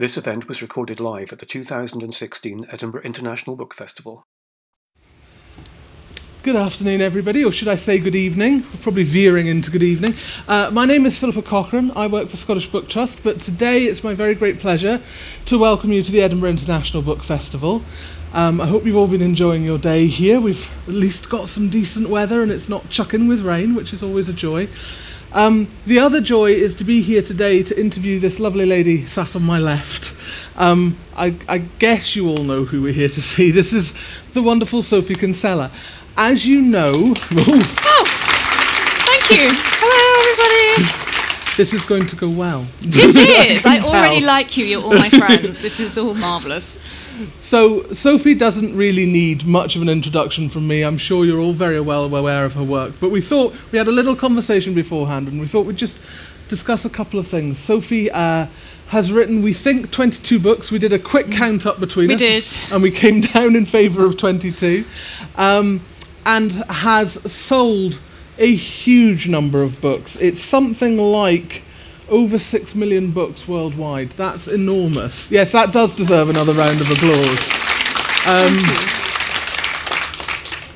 This event was recorded live at the 2016 Edinburgh International Book Festival. Good afternoon, everybody, or should I say good evening? We're probably veering into good evening. Uh, my name is Philippa Cochrane. I work for Scottish Book Trust, but today it's my very great pleasure to welcome you to the Edinburgh International Book Festival. Um, I hope you've all been enjoying your day here. We've at least got some decent weather and it's not chucking with rain, which is always a joy. Um, the other joy is to be here today to interview this lovely lady sat on my left. Um, I, I, guess you all know who we're here to see. This is the wonderful Sophie Kinsella. As you know, oh, thank you. Hello, everybody. This is going to go well. This is. I, I already like you. You're all my friends. This is all marvellous. So, Sophie doesn't really need much of an introduction from me. I'm sure you're all very well aware of her work. But we thought we had a little conversation beforehand, and we thought we'd just discuss a couple of things. Sophie uh, has written, we think, 22 books. We did a quick mm. count up between we us. Did. And we came down in favour of 22. Um, and has sold a huge number of books. It's something like over six million books worldwide. That's enormous. Yes, that does deserve another round of applause. Um,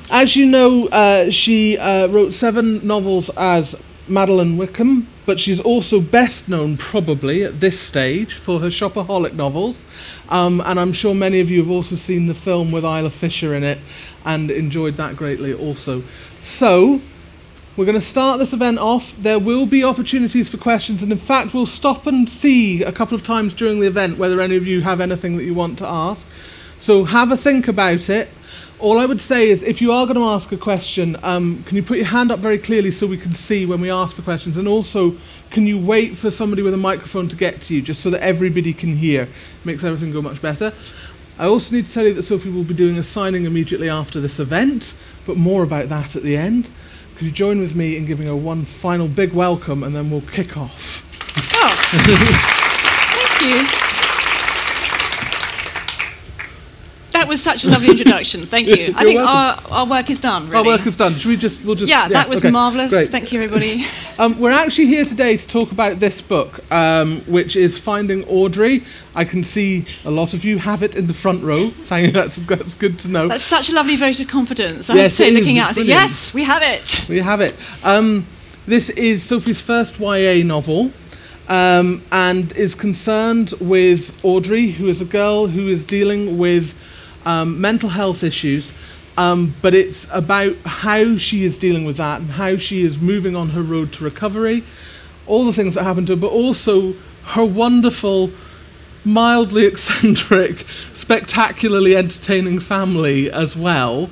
as you know, uh, she uh, wrote seven novels as Madeleine Wickham, but she's also best known, probably at this stage, for her shopaholic novels. Um, and I'm sure many of you have also seen the film with Isla Fisher in it and enjoyed that greatly also. So, we're going to start this event off. There will be opportunities for questions, and in fact, we'll stop and see a couple of times during the event whether any of you have anything that you want to ask. So have a think about it. All I would say is if you are going to ask a question, um, can you put your hand up very clearly so we can see when we ask for questions? And also, can you wait for somebody with a microphone to get to you just so that everybody can hear? It makes everything go much better. I also need to tell you that Sophie will be doing a signing immediately after this event, but more about that at the end. Could you join with me in giving her one final big welcome and then we'll kick off? Oh, thank you. That was such a lovely introduction. Thank you. I think our, our work is done. Really. Our work is done. Should we just? We'll just. Yeah, yeah that was okay. marvelous. Great. Thank you, everybody. um, we're actually here today to talk about this book, um, which is Finding Audrey. I can see a lot of you have it in the front row. Thank you. That's, that's good to know. That's such a lovely vote of confidence. I yes, have to say, looking out, yes, we have it. We have it. Um, this is Sophie's first YA novel. Um, and is concerned with Audrey, who is a girl who is dealing with um, mental health issues, um, but it's about how she is dealing with that and how she is moving on her road to recovery, all the things that happen to her, but also her wonderful, mildly eccentric, spectacularly entertaining family as well.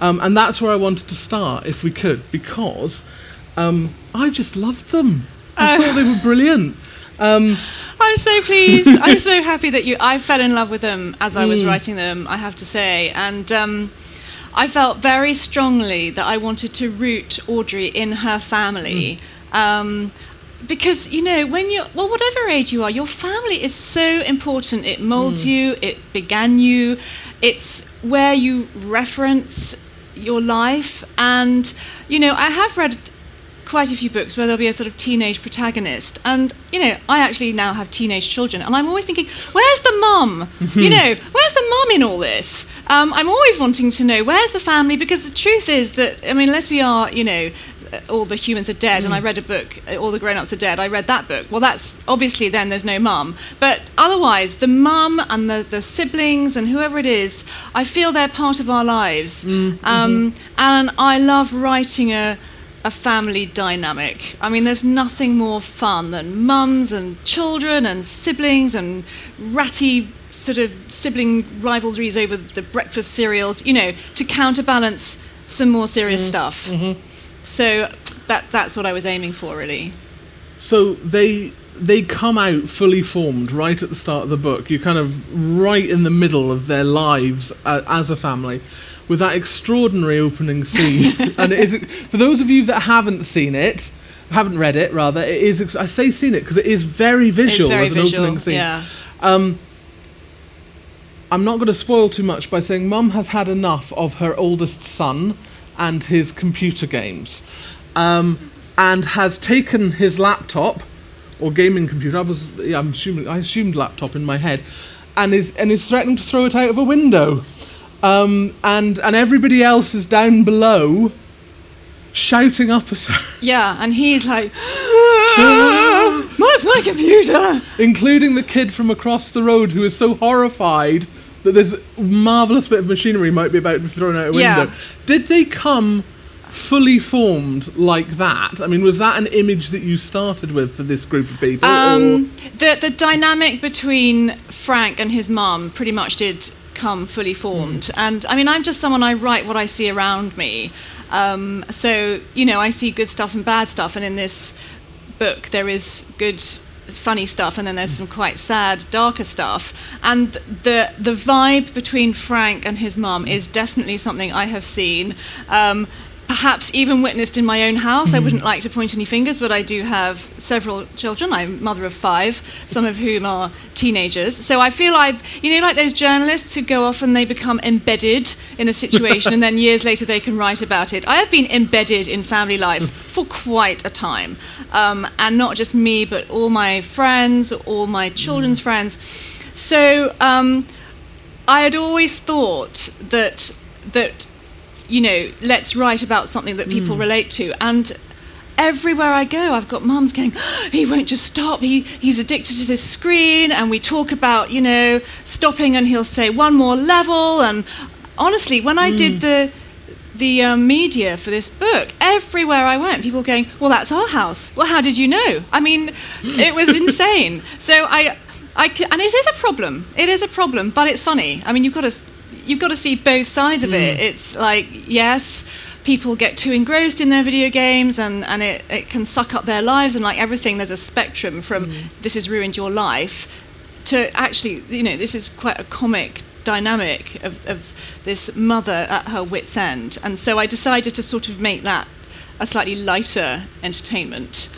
Um, and that's where I wanted to start, if we could, because um, I just loved them. I uh, thought they were brilliant. Um, I'm so pleased. I'm so happy that you. I fell in love with them as I was mm. writing them. I have to say, and um, I felt very strongly that I wanted to root Audrey in her family. Mm. Um, because you know when you well whatever age you are your family is so important it molds mm. you it began you it's where you reference your life and you know i have read quite a few books where there'll be a sort of teenage protagonist. And, you know, I actually now have teenage children, and I'm always thinking, where's the mum? you know, where's the mum in all this? Um, I'm always wanting to know, where's the family? Because the truth is that, I mean, unless we are, you know, all the humans are dead, mm. and I mm. read a book, all the grown ups are dead. I read that book. Well, that's obviously then there's no mum. But otherwise, the mum and the, the siblings and whoever it is, I feel they're part of our lives. Mm. Um, mm-hmm. And I love writing a, a family dynamic. I mean, there's nothing more fun than mums and children and siblings and ratty sort of sibling rivalries over the breakfast cereals, you know, to counterbalance some more serious mm. stuff. Mm-hmm. So that, that's what I was aiming for, really. So they they come out fully formed right at the start of the book. You're kind of right in the middle of their lives uh, as a family with that extraordinary opening scene. and it is, for those of you that haven't seen it, haven't read it rather, it is. I say seen it because it is very visual very as an visual, opening scene. Yeah. Um, I'm not going to spoil too much by saying Mum has had enough of her oldest son and his computer games, um, and has taken his laptop or gaming computer. I was, yeah, I'm assuming, I assumed laptop in my head, and is and is threatening to throw it out of a window, um, and and everybody else is down below, shouting up at her. Yeah, and he's like, "What's my computer?" including the kid from across the road who is so horrified that this marvelous bit of machinery might be about to be thrown out a window. Yeah. Did they come fully formed like that? I mean, was that an image that you started with for this group of people? Um, the the dynamic between Frank and his mum pretty much did come fully formed, and I mean, I'm just someone I write what I see around me. Um, so you know, I see good stuff and bad stuff, and in this book there is good funny stuff. And then there's some quite sad darker stuff. And the the vibe between Frank and his mum is definitely something I have seen. Um, perhaps even witnessed in my own house. I wouldn't like to point any fingers but I do have several children. I'm mother of five some of whom are teenagers. So I feel I've you know like those journalists who go off and they become embedded in a situation and then years later they can write about it. I have been embedded in family life for quite a time. Um, and not just me but all my friends all my children's friends. So um, I had always thought that that you know let's write about something that people relate to. And everywhere I go I've got mums going he won't just stop. He he's addicted to this screen. And we talk about you know stopping and he'll say one more level. And honestly when I did the the um, media for this book everywhere I went people were going well that's our house. Well how did you know? I mean it was insane. So I I and it is a problem. It is a problem but it's funny. I mean you've got to you've got to see both sides of it. Mm. It's like yes people get too engrossed in their video games and, and it, it can suck up their lives and like everything there's a spectrum from mm. this has ruined your life to actually, you know, this is quite a comic dynamic of, of this mother at her wits' end. And so I decided to sort of make that a slightly lighter entertainment.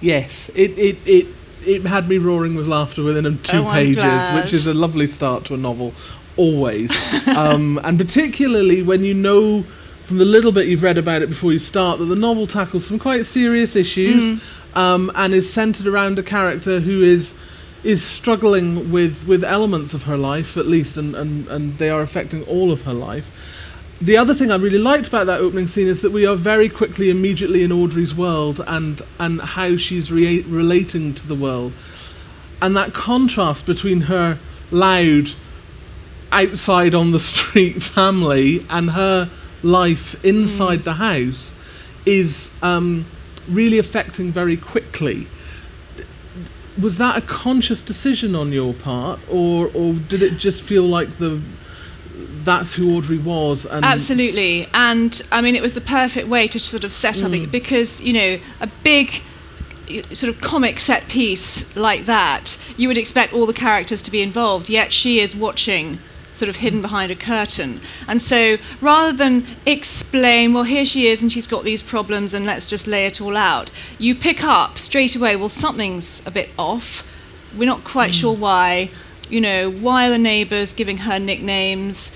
Yes, it, it, it, it had me roaring with laughter within two Oh, pages, which is a lovely start to a novel, always. um, and particularly when you know from the little bit you've read about it before you start that the novel tackles some quite serious issues Mm. um, and is centered around a character who is is struggling with, with elements of her life at least and, and, and they are affecting all of her life the other thing I really liked about that opening scene is that we are very quickly, immediately in Audrey's world and and how she's rea- relating to the world, and that contrast between her loud, outside on the street family and her life inside the house is um, really affecting very quickly. Was that a conscious decision on your part, or or did it just feel like the that's who Audrey was? And Absolutely. And I mean, it was the perfect way to sort of set up it because, you know, a big sort of comic set piece like that, you would expect all the characters to be involved, yet she is watching sort of hidden behind a curtain. And so rather than explain, well, here she is and she's got these problems and let's just lay it all out, you pick up straight away, well, something's a bit off. We're not quite sure hmm. why. You know, why are the neighbours giving her nicknames?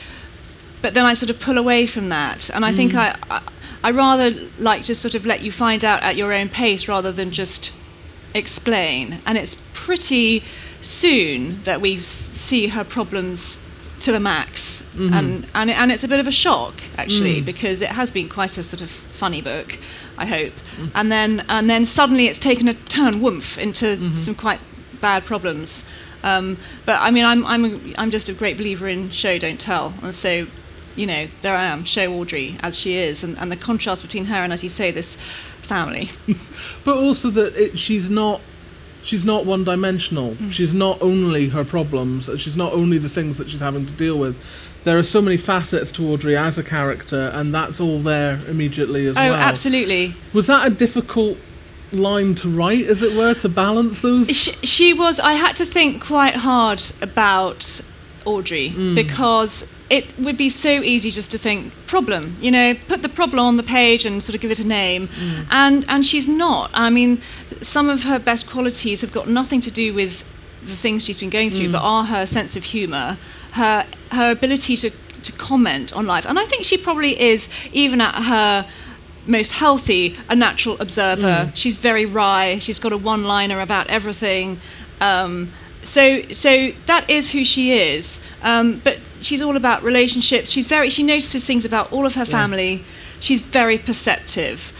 but then I sort of pull away from that, and I think hmm. I, I I rather like to sort of let you find out at your own pace rather than just explain. And it's pretty soon that we see her problems to the max, mm-hmm. and and it, and it's a bit of a shock actually mm. because it has been quite a sort of funny book, I hope, mm. and then and then suddenly it's taken a turn, woomph, into mm-hmm. some quite bad problems. Um, but I mean, I'm I'm a, I'm just a great believer in show don't tell, and so you know there I am, show Audrey as she is, and, and the contrast between her and, as you say, this family. but also that it, she's not she's not one dimensional Mm. she's not only her problems she's not only the things that she's having to deal with there are so many facets to audrey as a character and that's all there immediately as oh, well absolutely. was that a difficult line to write as it were to balance those She, she was. I had to think quite hard about Audrey because it would be so easy just to think problem. You know, put the problem on the page and sort of give it a name, mm. and and she's not. I mean, some of her best qualities have got nothing to do with the things she's been going through, but mm. are her sense of humour, her her ability to to comment on life, and I think she probably is even at her most healthy, a natural observer. Mm. She's very wry. She's got a one-liner about everything. Um, so, so that is who she is. Um, but she's all about relationships. She's very. She notices things about all of her family. She's very perceptive,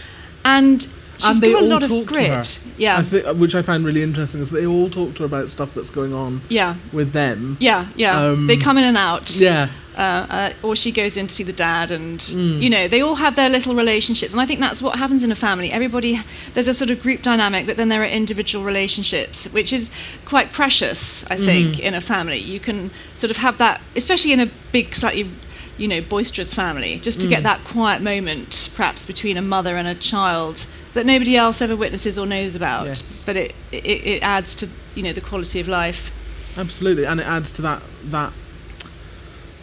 and she's and they got a lot of grit. Yeah, I which I find really interesting is they all talk to her about stuff that's going on yeah, with them. yeah, yeah. Um, they come in and out. Yeah. Uh, uh, or she goes in to see the dad, and Mm. you know they all have their little relationships, and I think that's what happens in a family. Everybody there's a sort of group dynamic, but then there are individual relationships, which is quite precious, I think, Mm-hmm. in a family. You can sort of have that, especially in a big, slightly you know boisterous family, just to get Mm. that quiet moment, perhaps between a mother and a child that nobody else ever witnesses or knows about, Yes. but it, it it adds to you know the quality of life. Absolutely, and it adds to that that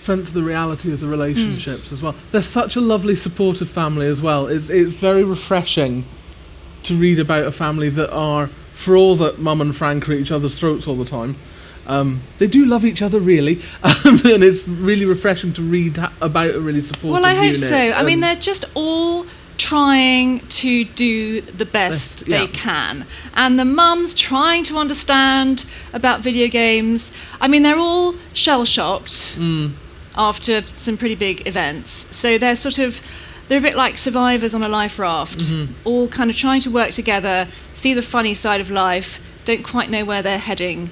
sense of the reality of the relationships as well. They're such a lovely, supportive family as well. It's it's very refreshing to read about a family that are, for all that Mum and Frank are at each other's throats all the time. Um, they do love each other really, um, and it's really refreshing to read ha- about a really supportive. Well, I hope so. I mean, they're just all trying to do the best Best, they yeah. can. And the mum's trying to understand about video games. I mean, they're all shell shocked Mm. After some pretty big events. So they're sort of. They're a bit like survivors on a life raft, Mm-hmm. all kind of trying to work together, see the funny side of life, don't quite know where they're heading.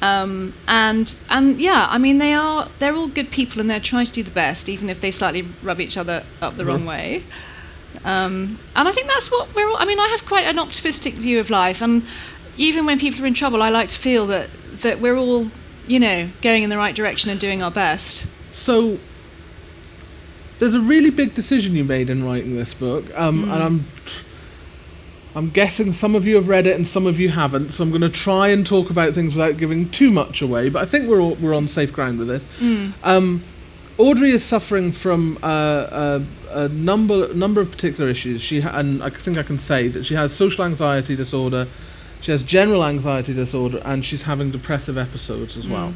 Um, and and yeah, I mean they are they're all good people and they're trying to do the best, even if they slightly rub each other up the wrong way. Um, and I think that's what we're all. I mean, I have quite an optimistic view of life, and even when people are in trouble, I like to feel that that we're all, you know, going in the right direction and doing our best. So there's a really big decision you made in writing this book, um, and I'm I'm guessing some of you have read it and some of you haven't. So I'm going to try and talk about things without giving too much away. But I think we're all, we're on safe ground with this. Um, Audrey is suffering from uh, a, a number number of particular issues. She ha- and I think I can say that she has social anxiety disorder, she has general anxiety disorder, and she's having depressive episodes as well.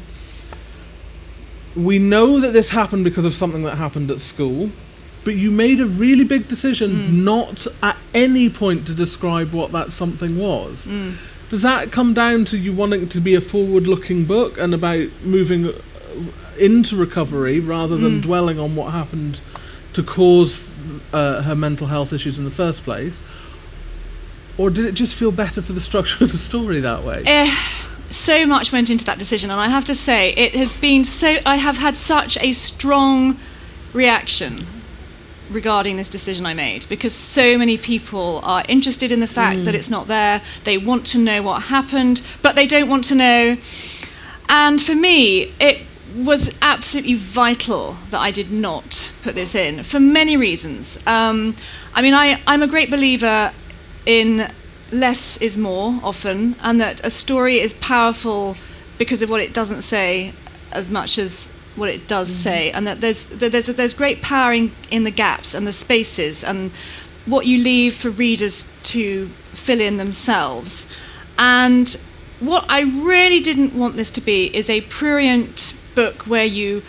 We know that this happened because of something that happened at school, but you made a really big decision not at any point to describe what that something was. Does that come down to you wanting to be a forward-looking book and about moving uh, into recovery rather than dwelling on what happened to cause uh, her mental health issues in the first place? Or did it just feel better for the structure of the story that way? Eh, so much went into that decision, and I have to say, it has been so. I have had such a strong reaction regarding this decision I made because so many people are interested in the fact that it's not there. They want to know what happened, but they don't want to know. And for me, it was absolutely vital that I did not put this in for many reasons. Um, I mean, I, I'm a great believer in less is more often, and that a story is powerful because of what it doesn't say as much as what it does mm-hmm. say, and that there's that there's there's great power in, in the gaps and the spaces and what you leave for readers to fill in themselves. And what I really didn't want this to be is a prurient book where you,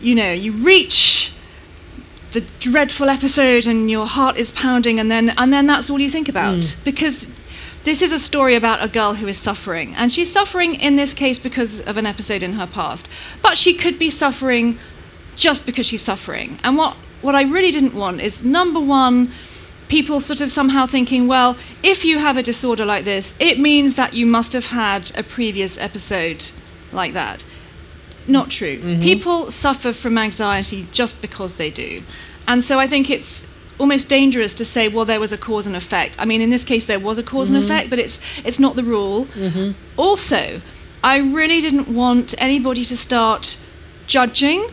you know, you reach the dreadful episode and your heart is pounding and then and then that's all you think about. Mm. Because this is a story about a girl who is suffering. And she's suffering in this case because of an episode in her past. But she could be suffering just because she's suffering. And what what I really didn't want is number 1 people sort of somehow thinking well if you have a disorder like this it means that you must have had a previous episode like that not true. Mm-hmm. People suffer from anxiety just because they do. And so I think it's almost dangerous to say, well, there was a cause and effect. I mean, in this case, there was a because and mm-hmm. effect, but it's, it's not the rule. Mm-hmm. Also, I really didn't want anybody to start judging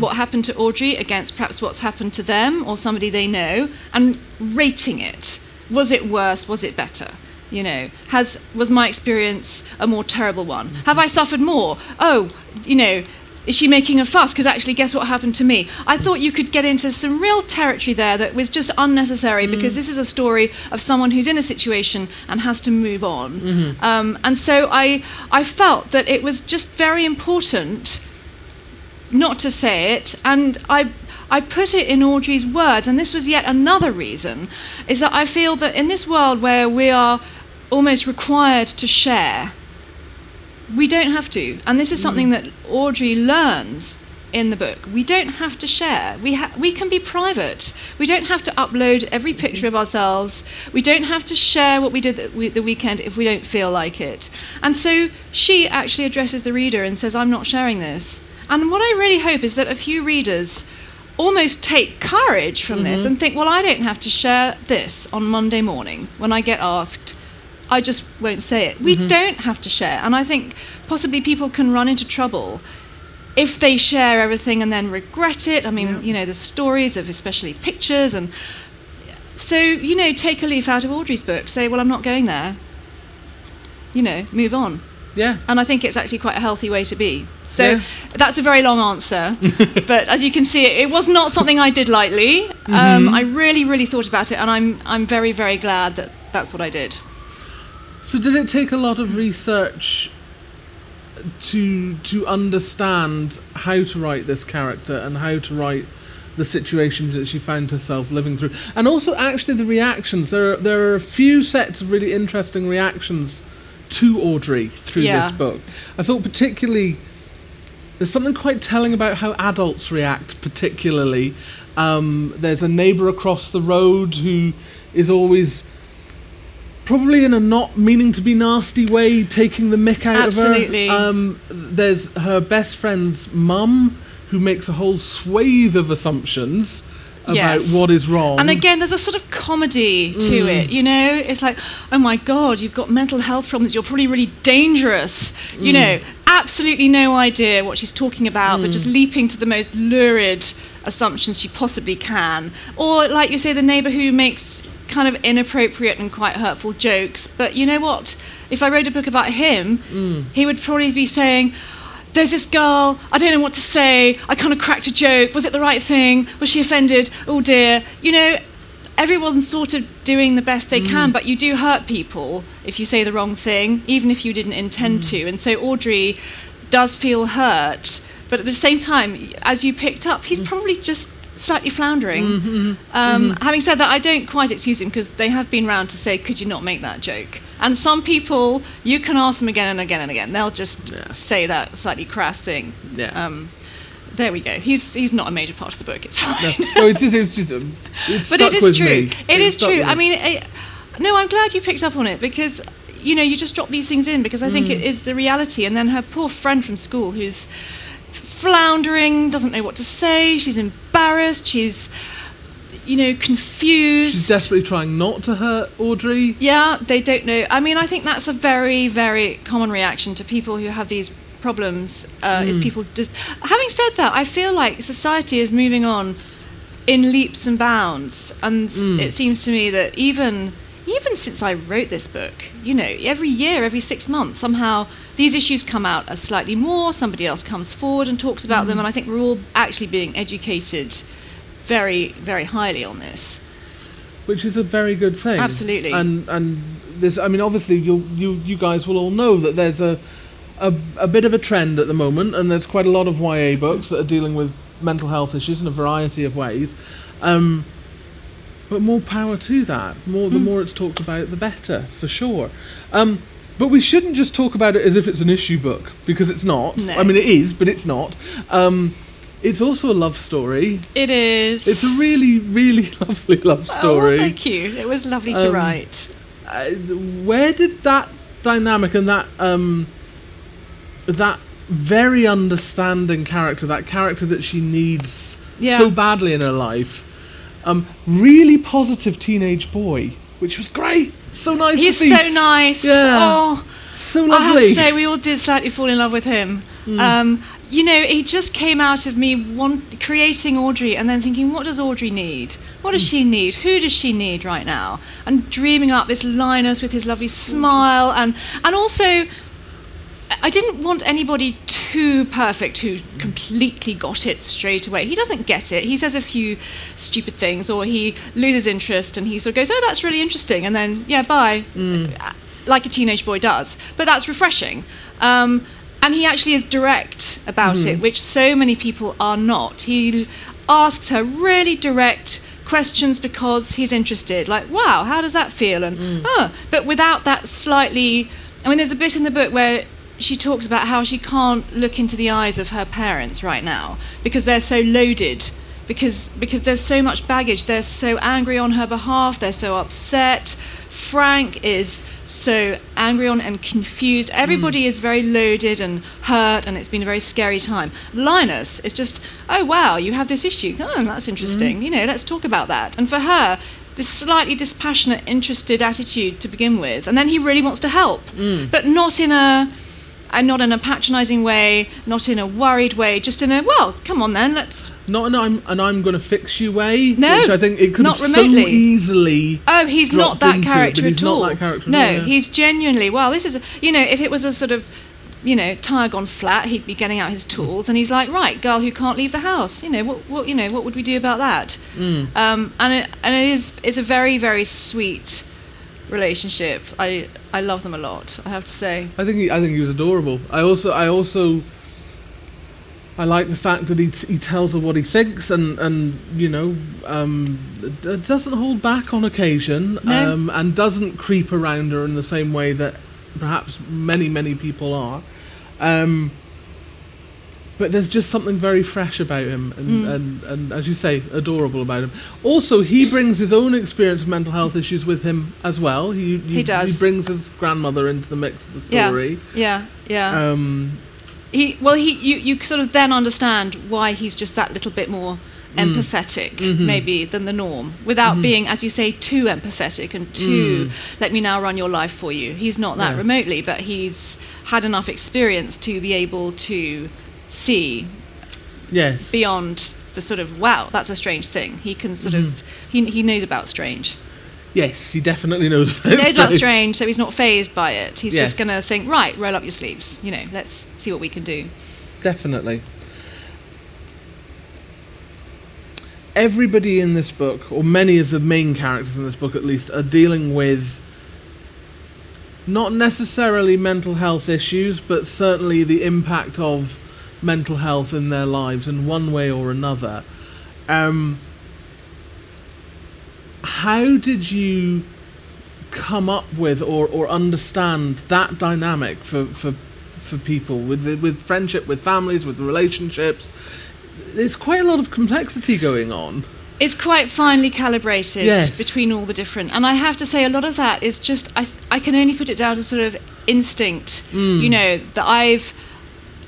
what happened to Audrey against perhaps what's happened to them or somebody they know and rating it. Was it worse? Was it better? You know, has was my experience a more terrible one? Have I suffered more? Oh, you know, is she making a fuss? Because actually, guess what happened to me? I thought you could get into some real territory there that was just unnecessary because this is a story of someone who's in a situation and has to move on. Um, and so I, I felt that it was just very important not to say it and i I put it in Audrey's words, and this was yet another reason, is that I feel that in this world where we are almost required to share, we don't have to. And this is something mm. that Audrey learns in the book. We don't have to share. We ha- we can be private. We don't have to upload every mm-hmm. picture of ourselves. We don't have to share what we did the, we- the weekend if we don't feel like it. And so she actually addresses the reader and says, "I'm not sharing this." And what I really hope is that a few readers almost take courage from this mm-hmm. and think, "Well, I don't have to share this on Monday morning when I get asked." I just won't say it. We don't have to share. And I think possibly people can run into trouble if they share everything and then regret it. I mean, you know, the stories of especially pictures and so, you know, take a leaf out of Audrey's book, say, well, I'm not going there. You know, move on. Yeah. And I think it's actually quite a healthy way to be. So Yeah. that's a very long answer. but as you can see, it was not something I did lightly. Mm-hmm. Um, I really, really thought about it, and I'm, I'm very, very glad that that's what I did. So did it take a lot of research to to understand how to write this character and how to write the situations that she found herself living through, and also actually the reactions. There are, there are a few sets of really interesting reactions to Audrey through Yeah. this book. I thought particularly there's something quite telling about how adults react, particularly. Um, there's a neighbour across the road who is always, probably in a not meaning to be nasty way, taking the mick out Absolutely. of her. Um, there's her best friend's mum who makes a whole swathe of assumptions about Yes. what is wrong. And again, there's a sort of comedy to mm. it, you know? It's like, oh my God, you've got mental health problems, you're probably really dangerous. You mm. know, absolutely no idea what she's talking about, but mm. just leaping to the most lurid assumptions she possibly can. Or, like you say, the neighbour who makes kind of inappropriate and quite hurtful jokes. But you know what? If I wrote a book about him, mm. he would probably be saying, there's this girl, I don't know what to say, I kind of cracked a joke, was it the right thing? Was she offended? Oh dear. You know, everyone's sort of doing the best they can, mm. but you do hurt people if you say the wrong thing, even if you didn't intend mm. to. And so Audrey does feel hurt, but at the same time, as you picked up, he's probably just slightly floundering. Um, Having said that, I don't quite excuse him because they have been round to say, could you not make that joke? And some people, you can ask them again and again and again. They'll just Yeah. say that slightly crass thing. Yeah. Um, there we go. He's he's not a major part of the book. It's fine. no, it's just, it's just, um, it's but it is true. me. It It's is true. I mean, it, no, I'm glad you picked up on it because you know you just drop these things in because I think Mm. it is the reality. And then her poor friend from school who's floundering, doesn't know what to say. She's embarrassed. She's you know confused. She's desperately trying not to hurt Audrey. Yeah, they don't know. I mean, I think that's a very, very common reaction to people who have these problems. Uh, Is people just having said that, I feel like society is moving on in leaps and bounds, and it seems to me that even even since I wrote this book, you know, every year, every six months, somehow these issues come out as slightly more. Somebody else comes forward and talks about them, and I think we're all actually being educated very, very highly on this. which is a very good thing. Absolutely. And and this, I mean, obviously, you you you guys will all know that there's a, a a bit of a trend at the moment, and there's quite a lot of YA books that are dealing with mental health issues in a variety of ways. Um, but more power to that. More the more it's talked about, the better, for sure. Um, but we shouldn't just talk about it as if it's an issue book because it's not. No. I mean, it is, but it's not. Um, it's also a love story. It is. It's a really, really lovely love Oh, story. well, thank you. It was lovely to Um, write. uh, where did that dynamic and that um, that very understanding character, that character that she needs Yeah. so badly in her life, um, really positive teenage boy, which was great, so nice. He's so nice. Yeah. Oh, so I have to say, we all did slightly fall in love with him. Um, you know, he just came out of me want, creating Audrey and then thinking, what does Audrey need? What does she need? Who does she need right now? And dreaming up this Linus with his lovely smile and and also. I didn't want anybody too perfect who completely got it straight away. He doesn't get it. He says a few stupid things, or he loses interest, and he sort of goes, "Oh, that's really interesting," and then, "Yeah, bye," Uh, like a teenage boy does. But that's refreshing. Um, and he actually is direct about it, which so many people are not. He, asks her really direct questions because he's interested. Like, wow, how does that feel? And oh, but without that slightly. I mean, there's a bit in the book where she talks about how she can't look into the eyes of her parents right now because they're so loaded. Because because there's so much baggage. They're so angry on her behalf. They're so upset. Frank is so angry on and confused. Everybody hmm. is very loaded and hurt, and it's been a very scary time. Linus is just, oh wow, you have this issue. Oh, that's hmm. interesting. You know, let's talk about that. And for her, this slightly dispassionate, interested attitude to begin with, and then he really wants to help, hmm. but not in a and not in a patronising way, not in a worried way, just in a well, come on then, let's Not an I'm and I'm going to fix you way. No, which I think it could not have so remotely. easily. Oh, he's not that into character at not all. that character no, all, yeah. he's genuinely well. This is a, you know, if it was a sort of you know tire gone flat, he'd be getting out his tools, and he's like, right, girl who can't leave the house. You know what? What you know? What would we do about that? Mm. Um, and it, and it is it's a very very sweet relationship. I I love them a lot. I have to say. I think he, I think he was adorable. I also I also I like the fact that he, t- he tells her what he thinks and and you know um, d- doesn't hold back on occasion No. um, and doesn't creep around her in the same way that perhaps many many people are. Um, but there's just something very fresh about him and, Mm. and, and as you say adorable about him also he brings his own experience of mental health issues with him as well he, He does. he brings his grandmother into the mix of the story Yeah. Yeah. um, he well he you, you sort of then understand why he's just that little bit more Mm. empathetic Mhm. maybe than the norm without Mhm. being as you say too empathetic and too Mm. let me now run your life for you he's not that Yeah. remotely but he's had enough experience to be able to see yes beyond the sort of wow that's a strange thing he can sort Mhm. of he, he knows about strange yes he definitely knows about he knows about strange. strange so he's not phased by it he's Yes. just going to think right roll up your sleeves you know let's see what we can do definitely everybody in this book or many of the main characters in this book at least are dealing with not necessarily mental health issues but certainly the impact of mental health in their lives in one way or another um, how did you come up with or, or understand that dynamic for, for for people with with friendship with families with relationships there's quite a lot of complexity going on It's quite finely calibrated Yes. between all the different, and I have to say, a lot of that is just I. I can only put it down to sort of instinct. Mm. You know that I've,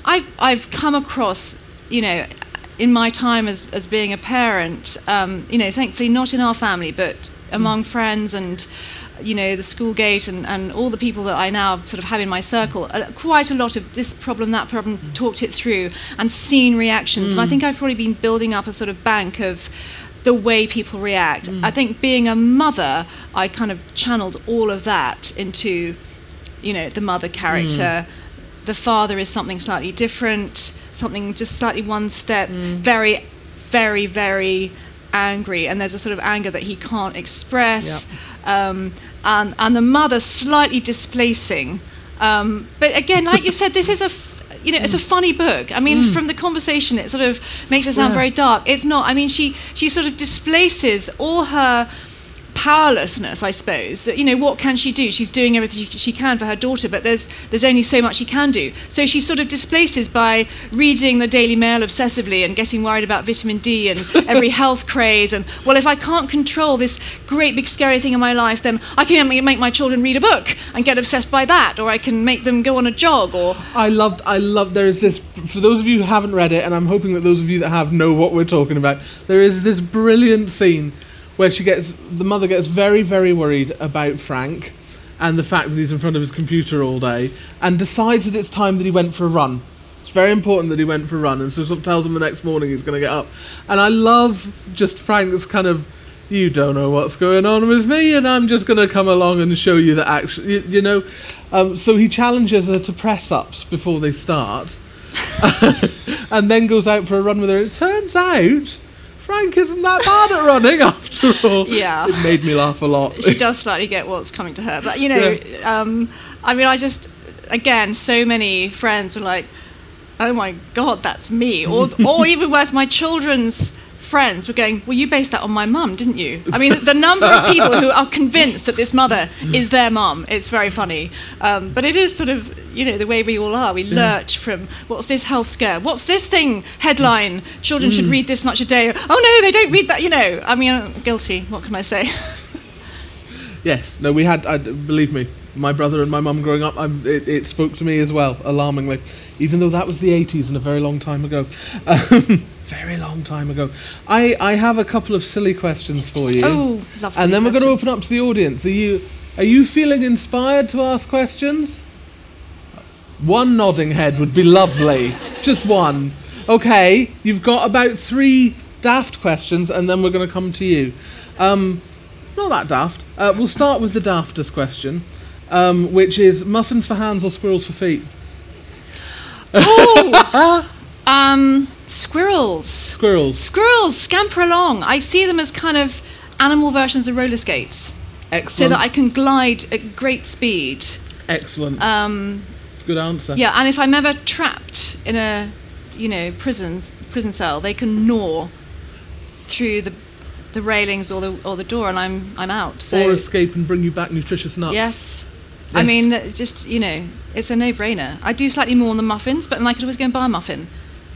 I've I've come across. You know, in my time as as being a parent. Um, you know, thankfully not in our family, but among mm. friends and. You know the school gate and, and all the people that I now sort of have in my circle. Uh, quite a lot of this problem, that problem, mm. talked it through and seen reactions. And I mm. think I've probably been building up a sort of bank of the way people react. I think being a mother, I kind of channeled all of that into, you know, the mother character. The father is something slightly different, something just slightly one step, very, very, very angry, and there's a sort of anger that he can't express. Um, and, and the mother slightly displacing. Um, but again, like you said, this is a f- you know it's a funny book. I mean, from the conversation, it sort of makes it sound Yeah. very dark. It's not. I mean, she she sort of displaces all her powerlessness, I suppose. That you know, what can she do? She's doing everything she- can for her daughter, but there's there's only so much she can do. So she sort of displaces by reading the Daily Mail obsessively and getting worried about vitamin D and every health craze. And well, if I can't control this great big scary thing in my life, then I can make make my children read a book and get obsessed by that, or I can make them go on a jog, or I loved, I loved. There is this for those of you who haven't read it, and I'm hoping that those of you that have know what we're talking about. There is this brilliant scene where she gets the mother gets very, very worried about Frank and the fact that he's in front of his computer all day, and decides that it's time that he went for a run. It's very important that he went for a run, and so sort of tells him the next morning he's going to get up. And I love just Frank's kind of. You don't know what's going on with me, and I'm just going to come along and show you that action. You, you know, um, so he challenges her to press ups before they start, and then goes out for a run with her. It turns out Frank isn't that bad at running after all. Yeah. it made me laugh a lot. she does slightly get what's coming to her. But you know, um, I mean, I just again, so many friends were like, "Oh my god, that's me," or or even worse, my children's friends were going, "Well, you based that on my mum, didn't you?" I mean, the number of people who are convinced that this mother is their mum. It's very funny, um, but it is sort of you know the way we all are. We lurch from what's this health scare? What's this thing headline? Children should read this much a day. Oh no, they don't read that. You know, I mean, I'm guilty. What can I say? Yes, no, we had. I, believe me, my brother and my mum growing up, I'm, it, it spoke to me as well, alarmingly. Even though that was the 80s and a very long time ago. Um, very long time ago. I, I have a couple of silly questions for you. Oh, love And then we're going to open up to the audience. Are you are you feeling inspired to ask questions? One nodding head would be lovely. Just one. Okay, you've got about three daft questions, and then we're going to come to you. Um, not that daft. Uh, we'll start with the daftest question, um, which is muffins for hands or squirrels for feet? Um, squirrels. Squirrels. Squirrels scamper along. I see them as kind of animal versions of roller skates, Excellent. so that I can glide at great speed. Excellent. Um, Good answer. yeah, and if I'm ever trapped in a, you know, prison prison cell, they can gnaw through the the railings or the or the door, and I'm I'm out. So Or escape and bring you back nutritious nuts. yes. I mean, just you know, it's a no-brainer. I do slightly more on the muffins, but then I could always go and buy a muffin.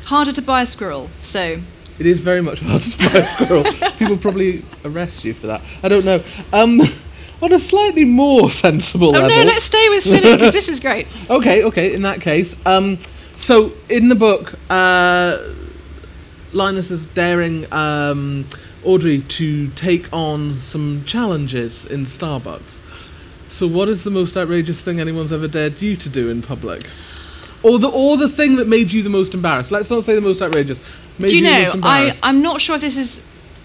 Harder to buy a squirrel, so It is very much harder to buy a squirrel. People probably arrest you for that. I don't know. Um, on a slightly more sensible Oh level. no, let's stay with silly because this is great. Okay, okay. In that case, um, so in the book, uh, Linus is daring um, Audrey to take on some challenges in Starbucks. So, what is the most outrageous thing anyone's ever dared you to do in public? Or the or the thing that made you the most embarrassed? Let's not say the most outrageous. Made Do you the know? I, I'm not sure if this is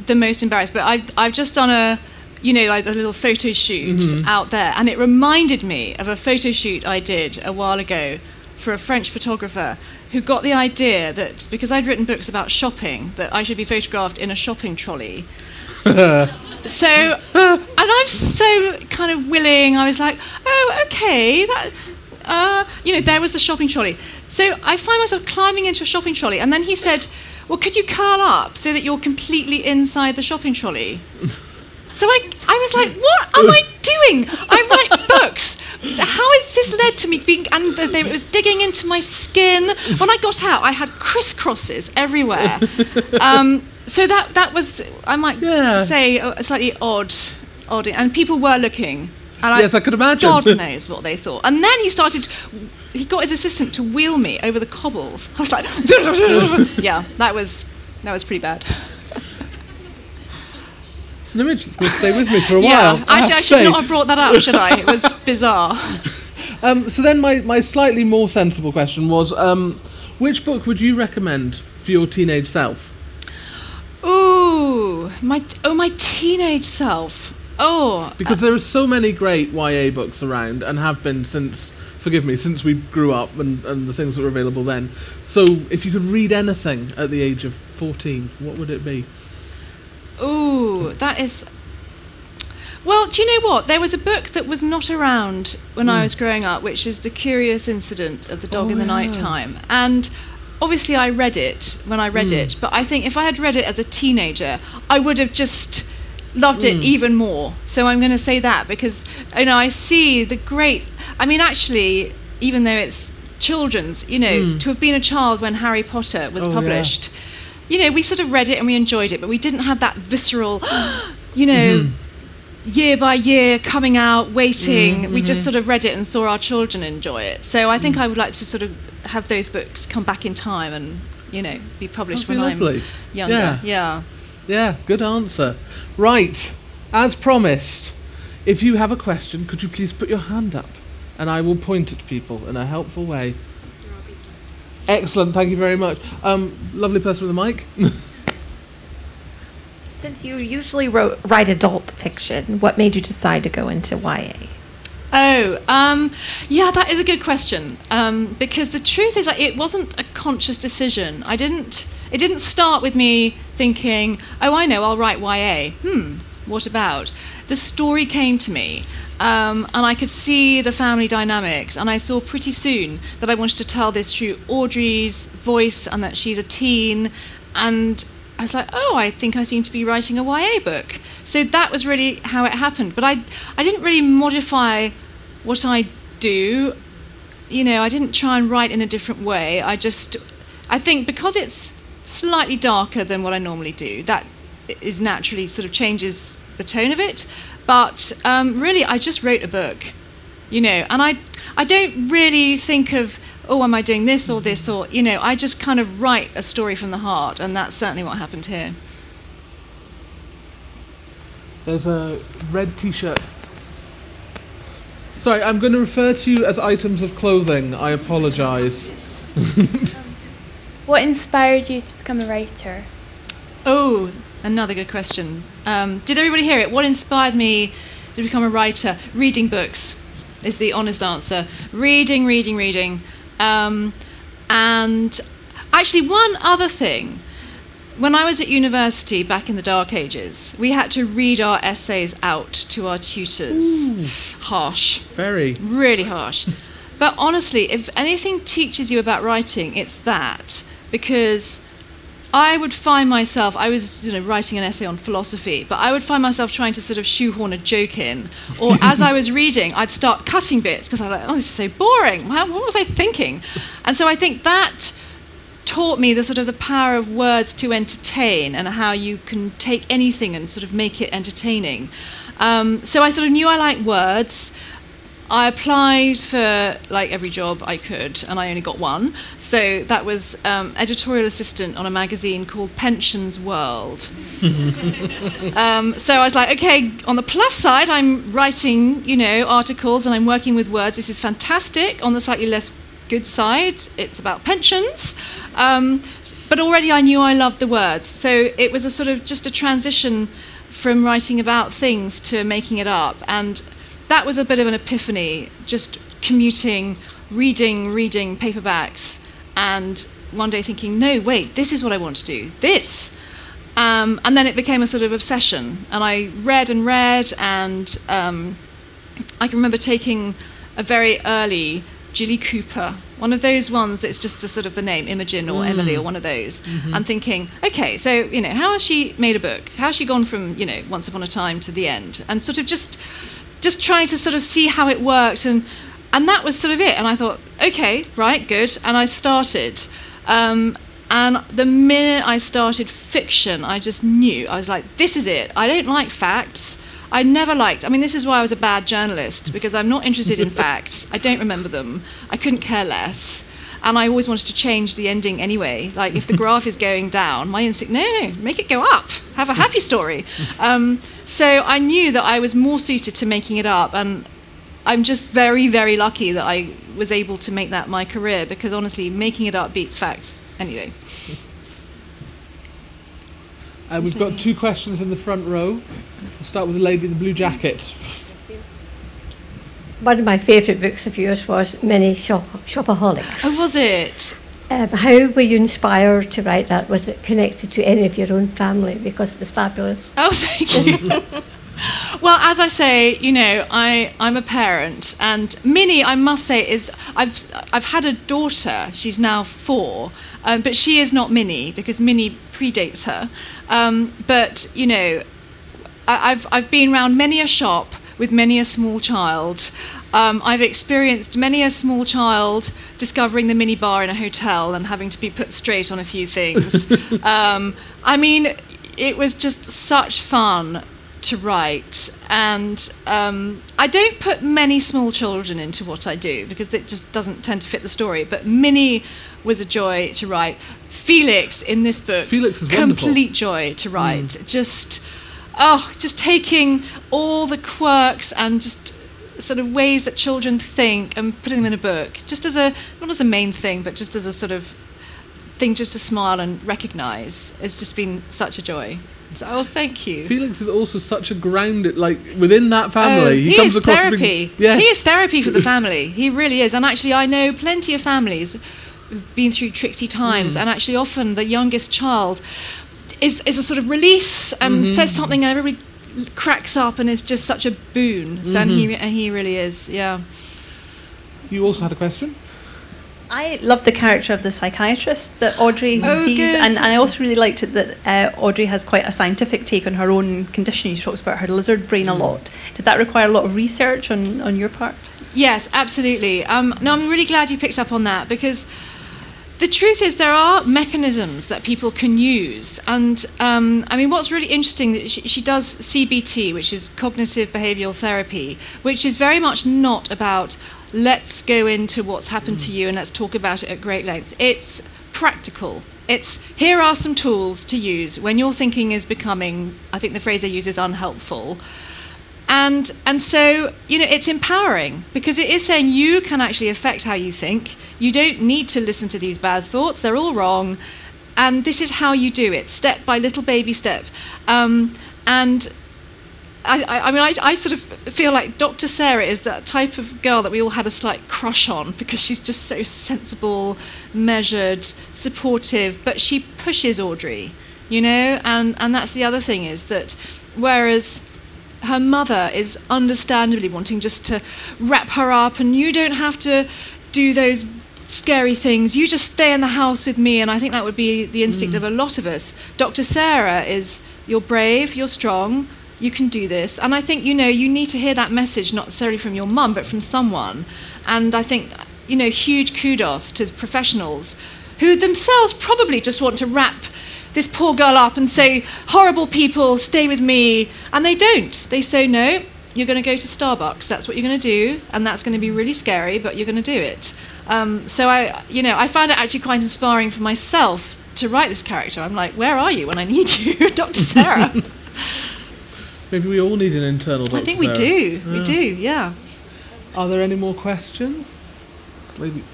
the most embarrassed, but I I've just done a you know like a little photo shoot Mm-hmm. out there, and it reminded me of a photo shoot I did a while ago for a French photographer who got the idea that because I'd written books about shopping that I should be photographed in a shopping trolley. So, and I'm so kind of willing. I was like, oh, okay, that, uh, you know, there was the shopping trolley. So I find myself climbing into a shopping trolley, and then he said, well, could you curl up so that you're completely inside the shopping trolley? So I, I was like, what am I doing? I write books. How has this led to me being, and the, it was digging into my skin. When I got out, I had crisscrosses everywhere. Um, so that, that was, I might Yeah. say, a slightly odd, odd, and people were looking. And Yes, I could imagine. God knows what they thought. And then he started, he got his assistant to wheel me over the cobbles. I was like, yeah, that was, that was pretty bad. It's an image that's going to stay with me for a Yeah, while. I actually, I should say. not have brought that up, should I? It was bizarre. Um, so then, my, my slightly more sensible question was, um, which book would you recommend for your teenage self? Ooh, my oh my teenage self. Oh, Because uh, there are so many great YA books around, and have been since, forgive me, since we grew up and, and the things that were available then. So, if you could read anything at the age of 14, what would it be? Oh, that is. Well, do you know what? There was a book that was not around when I hmm. was growing up, which is The Curious Incident of the Dog Oh, in the yeah. Night Time. And obviously, I read it when I read hmm. it, but I think if I had read it as a teenager, I would have just loved it mm. even more. So I'm going to say that because you know I see the great. I mean, actually, even though it's children's, you know, mm. to have been a child when Harry Potter was Oh, yeah. published, you know, we sort of read it and we enjoyed it, but we didn't have that visceral, you know. Mm-hmm. Year by year, coming out, waiting. Mm, we just mm-hmm. sort of read it and saw our children enjoy it. So I think I would like to sort of have those books come back in time and, you know, be published That'd when. I'm younger. Yeah. yeah. Yeah, good answer. Right, as promised, if you have a question, could you please put your hand up and I will point at people in a helpful way. Excellent, thank you very much. Um, lovely person with a mic. Since you usually wrote, write adult fiction, what made you decide to go into YA? Oh, um, yeah, that is a good question. Um, because the truth is, it wasn't a conscious decision. I didn't. It didn't start with me thinking, "Oh, I know, I'll write YA." Hmm, what about? The story came to me, um, and I could see the family dynamics, and I saw pretty soon that I wanted to tell this through Audrey's voice, and that she's a teen, and I was like, oh, I think I seem to be writing a YA book. So that was really how it happened. But I, I didn't really modify what I do. You know, I didn't try and write in a different way. I just, I think because it's slightly darker than what I normally do, that is naturally sort of changes the tone of it. But um, really, I just wrote a book, you know, and I, I don't really think of oh, am I doing this or this or, you know, I just kind of write a story from the heart, and that's certainly what happened here. There's a red t shirt. Sorry, I'm going to refer to you as items of clothing. I apologise. what inspired you to become a writer? Oh, another good question. Um, did everybody hear it? What inspired me to become a writer? Reading books is the honest answer. Reading, reading, reading. Um, and actually, one other thing. When I was at university back in the dark ages, we had to read our essays out to our tutors. Ooh. Harsh. Very. Really harsh. but honestly, if anything teaches you about writing, it's that. Because I would find myself, I was you know, writing an essay on philosophy, but I would find myself trying to sort of shoehorn a joke in. Or as I was reading, I'd start cutting bits because I was like, oh, this is so boring. What was I thinking? And so I think that taught me the sort of the power of words to entertain and how you can take anything and sort of make it entertaining. Um, so I sort of knew I liked words. I applied for like every job I could, and I only got one. So that was um, editorial assistant on a magazine called Pensions World. um, so I was like, okay, on the plus side, I'm writing, you know, articles and I'm working with words. This is fantastic. On the slightly less good side, it's about pensions. Um, but already I knew I loved the words. So it was a sort of just a transition from writing about things to making it up. And that was a bit of an epiphany, just commuting, reading, reading paperbacks, and one day thinking, no, wait, this is what I want to do. This. Um, and then it became a sort of obsession. And I read and read, and um, I can remember taking a very early Jilly Cooper, one of those ones that's just the sort of the name, Imogen or mm. Emily or one of those, mm-hmm. and thinking, okay, so, you know, how has she made a book? How has she gone from, you know, Once Upon a Time to the end? And sort of just just trying to sort of see how it worked and and that was sort of it. And i thought okay right good. And i started um, and the minute i started fiction i just knew. I was like this is it. I don't like facts. I never liked i mean this is why i was a bad journalist because i'm not interested in facts. I don't remember them. I couldn't care less. And I always wanted to change the ending anyway. Like if the graph is going down, my instinct, no, no, make it go up. Have a happy story. Um, so I knew that I was more suited to making it up, and I'm just very, very lucky that I was able to make that my career because honestly, making it up beats facts anyway. Uh, we've got two questions in the front row. I'll start with the lady in the blue jacket one of my favourite books of yours was Mini Shop- Shopaholics. Oh, was it? Um, how were you inspired to write that? Was it connected to any of your own family? Because it was fabulous. Oh, thank you. well, as I say, you know, I, I'm a parent, and Minnie, I must say, is I've I've had a daughter. She's now four, um, but she is not Minnie because Minnie predates her. Um, but you know, I, I've I've been around many a shop with many a small child. Um, I've experienced many a small child discovering the minibar in a hotel and having to be put straight on a few things. um, I mean, it was just such fun to write, and um, I don't put many small children into what I do because it just doesn't tend to fit the story. But Minnie was a joy to write. Felix in this book, Felix is complete wonderful. joy to write. Mm. Just oh, just taking all the quirks and just sort of ways that children think and putting them in a book, just as a not as a main thing, but just as a sort of thing just to smile and recognise, has just been such a joy. So, oh, thank you. Felix is also such a grounded, like within that family. Oh, he, he comes is therapy. Being, yes. He is therapy for the family. He really is. And actually, I know plenty of families who've been through tricksy times, mm. and actually, often the youngest child is, is a sort of release and mm-hmm. says something and everybody cracks up and is just such a boon. Mm-hmm. and he, and he really is, yeah. You also had a question? I love the character of the psychiatrist that Audrey Oh, sees, good. and, and I also really liked it that uh, Audrey has quite a scientific take on her own condition. She talks about her lizard brain a lot. Did that require a lot of research on, on your part? Yes, absolutely. Um, no, I'm really glad you picked up on that because the truth is there are mechanisms that people can use, and um, I mean, what's really interesting she, she does CBT, which is cognitive behavioural therapy, which is very much not about let's go into what's happened to you and let's talk about it at great lengths. It's practical. It's here are some tools to use when your thinking is becoming, I think the phrase they use is unhelpful and and so you know it's empowering because it is saying you can actually affect how you think. You don't need to listen to these bad thoughts. They're all wrong. And this is how you do it step by little baby step. Um, and I, I, mean, I, I sort of feel like Dr. Sarah is that type of girl that we all had a slight crush on because she's just so sensible, measured, supportive, but she pushes Audrey, you know, and, and that's the other thing is that whereas her mother is understandably wanting just to wrap her up and you don't have to do those scary things. You just stay in the house with me and i think that would be the instinct of a lot of us. Dr sarah is you're brave you're strong you can do this. And i think you know you need to hear that message not necessarily from your mum but from someone. And i think you know huge kudos to professionals who themselves probably just want to wrap this poor girl up and say, horrible people, stay with me. And they don't. They say, no, you're going to go to Starbucks. That's what you're going to do. And that's going to be really scary, but you're going to do it. Um, so I, you know, I found it actually quite inspiring for myself to write this character. I'm like, where are you when I need you, Dr. Sarah? Maybe we all need an internal Dr. I think we Sarah. do. We do, yeah. Are there any more questions? This lady-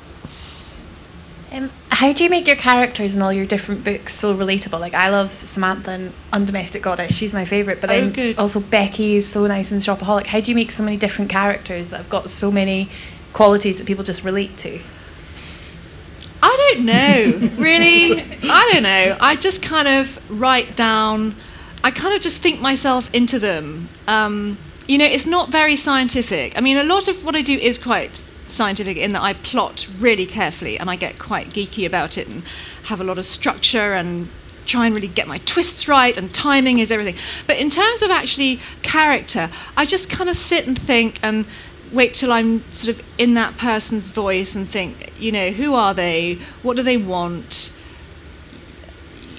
Um, how do you make your characters in all your different books so relatable? Like I love Samantha and Undomestic Goddess; she's my favorite. But Oh, then good. also Becky is so nice and shopaholic. How do you make so many different characters that have got so many qualities that people just relate to? I don't know, really. I don't know. I just kind of write down, I kind of just think myself into them. Um, you know, it's not very scientific. I mean, a lot of what I do is quite scientific in that I plot really carefully and I get quite geeky about it and have a lot of structure and try and really get my twists right and timing is everything. But in terms of actually character, I just kind of sit and think and wait till I'm sort of in that person's voice and think, you know, who are they? What do they want?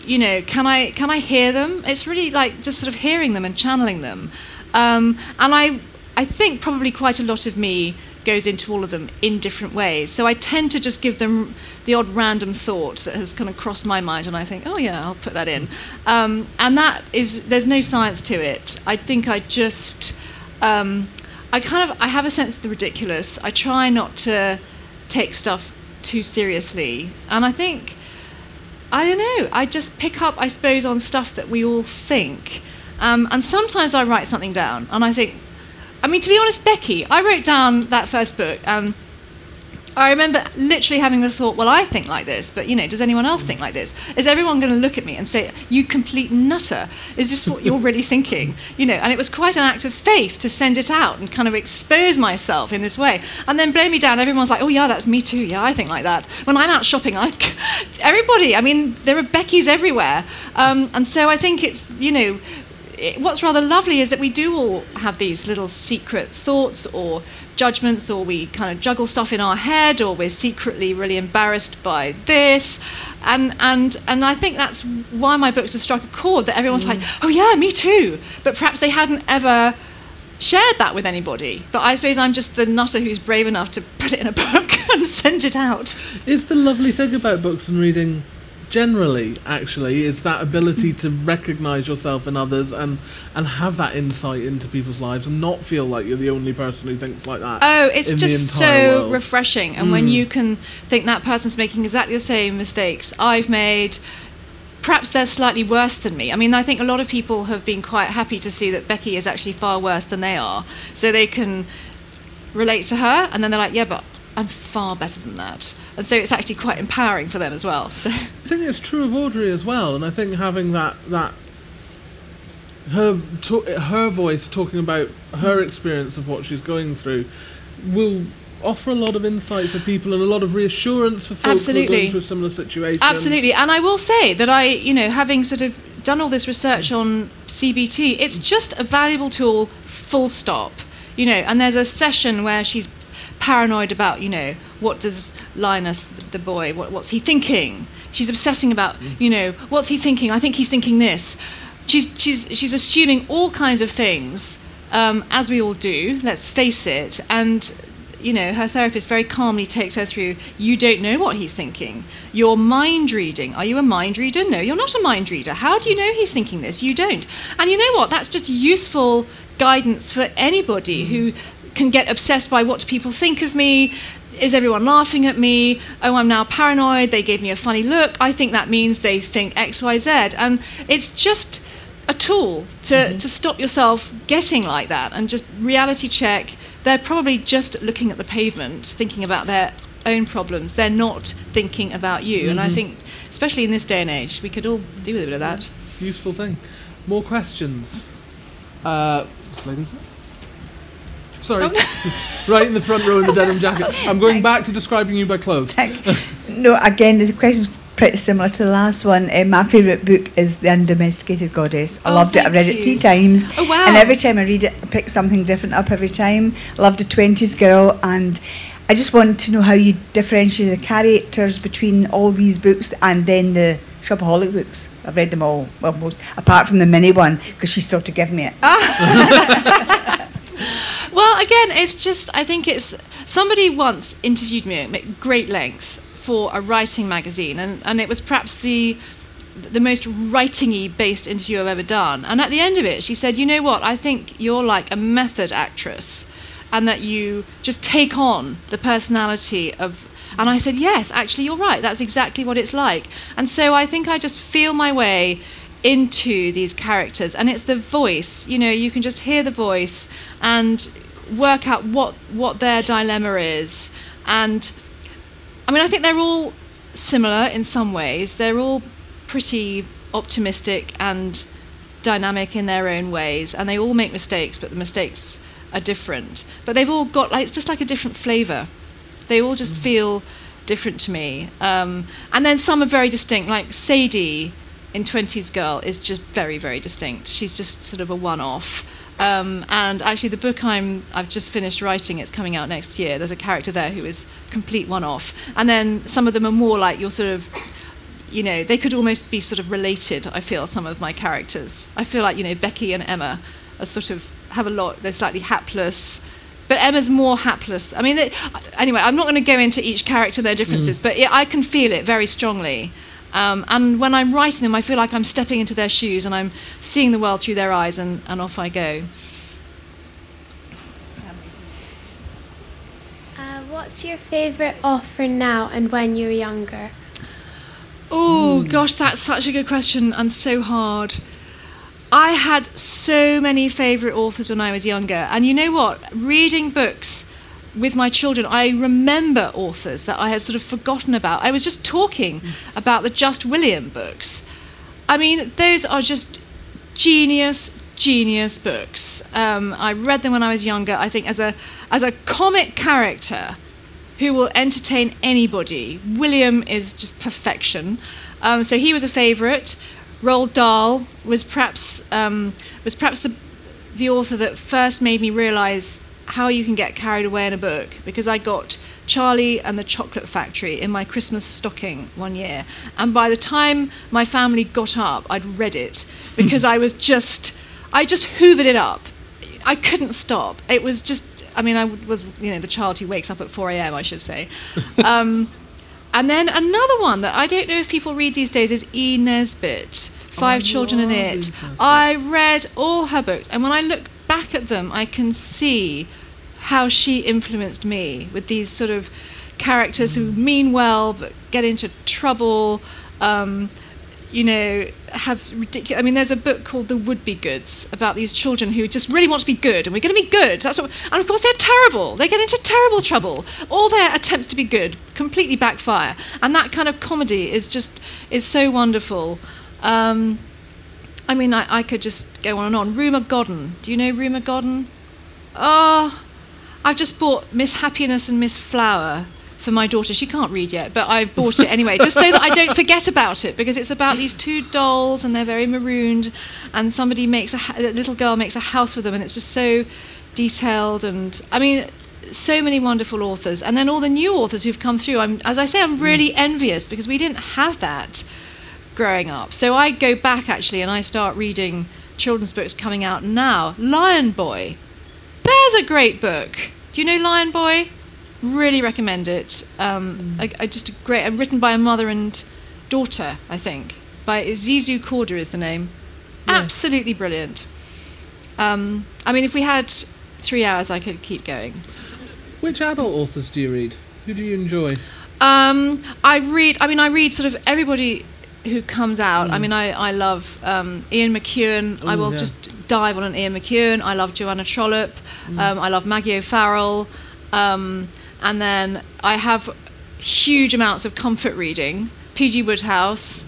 You know, can I can I hear them? It's really like just sort of hearing them and channeling them. Um, and I I think probably quite a lot of me goes into all of them in different ways. So I tend to just give them the odd random thought that has kind of crossed my mind, and I think, oh yeah, I'll put that in. Um, and that is there's no science to it. I think I just um, I kind of I have a sense of the ridiculous. I try not to take stuff too seriously, and I think I don't know. I just pick up, I suppose, on stuff that we all think. Um, and sometimes I write something down, and I think, I mean, to be honest, Becky, I wrote down that first book. Um, I remember literally having the thought, well, I think like this, but you know, does anyone else think like this? Is everyone going to look at me and say, you complete nutter? Is this what you're really thinking? You know, and it was quite an act of faith to send it out and kind of expose myself in this way. And then blow me down, everyone's like, oh, yeah, that's me too. Yeah, I think like that. When I'm out shopping, I, everybody, I mean, there are Beckys everywhere. Um, and so I think it's, you know, it, what's rather lovely is that we do all have these little secret thoughts or judgments, or we kind of juggle stuff in our head, or we're secretly really embarrassed by this, and and and I think that's why my books have struck a chord. That everyone's mm. like, oh yeah, me too, but perhaps they hadn't ever shared that with anybody. But I suppose I'm just the nutter who's brave enough to put it in a book and send it out. It's the lovely thing about books and reading generally actually is that ability to recognize yourself in others and and have that insight into people's lives and not feel like you're the only person who thinks like that Oh, it's just so world. refreshing. And when hmm. you can think that person's making exactly the same mistakes I've made, perhaps they're slightly worse than me. I mean, I think a lot of people have been quite happy to see that Becky is actually far worse than they are. So they can relate to her, and then they're like, yeah, but I'm far better than that. And so it's actually quite empowering for them as well. So. I think it's true of Audrey as well, and I think having that that her to, her voice talking about her mm-hmm. experience of what she's going through will offer a lot of insight for people and a lot of reassurance for folks who are Absolutely. going through similar situations. Absolutely. And I will say that I, you know, having sort of done all this research on CBT, it's just a valuable tool, full stop. You know, and there's a session where she's paranoid about, you know, what does Linus, the boy, what, what's he thinking? She's obsessing about, you know, what's he thinking? I think he's thinking this. She's, she's, she's assuming all kinds of things, um, as we all do, let's face it. And you know, her therapist very calmly takes her through, you don't know what he's thinking. You're mind reading. Are you a mind reader? No, you're not a mind reader. How do you know he's thinking this? You don't. And you know what? That's just useful guidance for anybody who can get obsessed by what do people think of me. Is everyone laughing at me? Oh, I'm now paranoid. They gave me a funny look. I think that means they think X, Y, Z. And it's just a tool to, to stop yourself getting like that and just reality check. They're probably just looking at the pavement, thinking about their own problems. They're not thinking about you. And I think, especially in this day and age, we could all do with a bit of that. Useful thing. More questions? Uh, this lady. Sorry. right in the front row in the denim jacket. I'm going back to describing you by clothes. No, again, the question's pretty similar to the last one. Uh, my favourite book is The Undomesticated Goddess. I Oh, loved it. I've thank read it three times. Oh, wow. And every time I read it, I pick something different up every time. Loved The 20s Girl. And I just want to know how you differentiate the characters between all these books and then the Shopaholic books. I've read them all, well, most, apart from the mini one, because she's still to give me it. Well, again, it's just, I think it's, somebody once interviewed me at great length for a writing magazine, and, and it was perhaps the, the most writing-y based interview I've ever done. And at the end of it, she said, you know what, I think you're like a method actress, and that you just take on the personality of and I said, Yes, actually, you're right. That's exactly what it's like. And so I think I just feel my way into these characters. And it's the voice, you know, you can just hear the voice and work out what, what their dilemma is. And I mean, I think they're all similar in some ways. They're all pretty optimistic and dynamic in their own ways. And they all make mistakes, but the mistakes are different. But they've all got, like, it's just like a different flavour they all just feel different to me. Um, and then some are very distinct, like Sadie in 20s Girl is just very, very distinct. She's just sort of a one off. Um, and actually, the book I'm, I've just finished writing, it's coming out next year. There's a character there who is complete one off. And then some of them are more like your sort of you know, they could almost be sort of related, I feel, some of my characters. I feel like, you know, Becky and Emma are sort of have a lot, they're slightly hapless. But Emma's more hapless. I mean, they, anyway, I'm not going to go into each character, their differences, but yeah, I can feel it very strongly. Um, and when I'm writing them, I feel like I'm stepping into their shoes and I'm seeing the world through their eyes, and, and off I go. Uh, what's your favourite author now and when you were younger? Oh gosh, that's such a good question and so hard. I had so many favourite authors when I was younger, and you know what? Reading books with my children, I remember authors that I had sort of forgotten about. I was just talking about the Just William books. I mean, those are just genius, genius books. Um, I read them when I was younger. I think as a as a comic character who will entertain anybody. William is just perfection. Um, so he was a favourite. Roald Dahl was perhaps um, was perhaps the the author that first made me realise how you can get carried away in a book because I got Charlie and the Chocolate Factory in my Christmas stocking one year, and by the time my family got up, I'd read it because I was just I just hoovered it up. I couldn't stop. It was just I mean, I was, you know, the child who wakes up at 4 a.m., I should say. Um, and then another one that I don't know if people read these days is E. Nesbit, Five Children and It. I read all her books, and when I look back at them, I can see how she influenced me with these sort of characters who mean well but get into trouble. Um, you know, have ridiculous. I mean, there's a book called The Would Be Goods about these children who just really want to be good, and we're going to be good. That's what, and of course they're terrible. They get into terrible trouble. All their attempts to be good completely backfire, and that kind of comedy is just is so wonderful. Um, I mean, I, I could just go on and on. Rumer Godden. Do you know Rumer Godden? Oh, I've just bought Miss Happiness and Miss Flower for my daughter. She can't read yet, but I bought it anyway, just so that I don't forget about it, because it's about these two dolls and they're very marooned, and somebody makes a, a little girl makes a house for them, and it's just so detailed. And I mean, so many wonderful authors, and then all the new authors who've come through. I'm, as I say, I'm really mm. envious because we didn't have that growing up. So I go back actually, and I start reading children's books coming out now. Lion Boy, there's a great book. Do you know Lion Boy? Really recommend it. Um, I, I just a great, and written by a mother and daughter, I think. By Zizou Corder is the name. Absolutely brilliant. Um, I mean, if we had three hours, I could keep going. Which adult authors do you read? Who do you enjoy? Um, I read. I mean, I read sort of everybody who comes out. I mean, I I love um, Ian McEwan. I will yeah. just dive on an Ian McEwan. I love Joanna Trollope. Um, I love Maggie O'Farrell. Um, and then I have huge amounts of comfort reading. P.G. Wodehouse,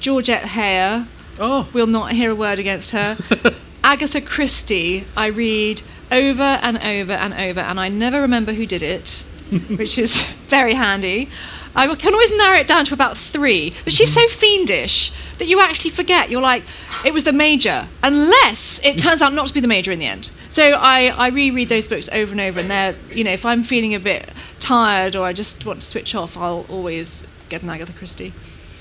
Georgette Heyer. Oh, Will not hear a word against her. Agatha Christie, I read over and over and over, and I never remember who did it, which is very handy. I can always narrow it down to about three, but she's so fiendish that you actually forget. You're like, it was the major, unless it turns out not to be the major in the end. So I, I reread those books over and over, and they're, you know, if I'm feeling a bit tired or I just want to switch off, I'll always get an Agatha Christie.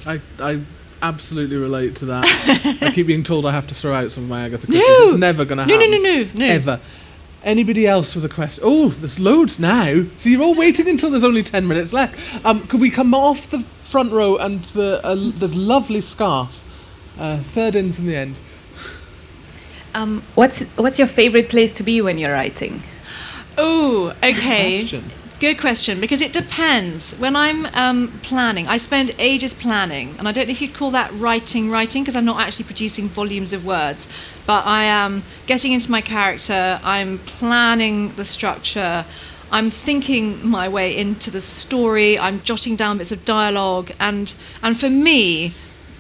I, I absolutely relate to that. I keep being told I have to throw out some of my Agatha Christie. No! It's never going to No, happen. no, no, no, no. Ever. Anybody else with a question? Oh, there's loads now. So you're all waiting until there's only 10 minutes left. Um, could we come off the front row and the uh, there's lovely scarf. Uh, third in from the end. Um, what's what's your favorite place to be when you're writing? Oh, okay. Question. Good question, because it depends. When I'm um, planning, I spend ages planning, and I don't know if you'd call that writing, writing, because I'm not actually producing volumes of words, but I am getting into my character, I'm planning the structure, I'm thinking my way into the story, I'm jotting down bits of dialogue, and, and for me,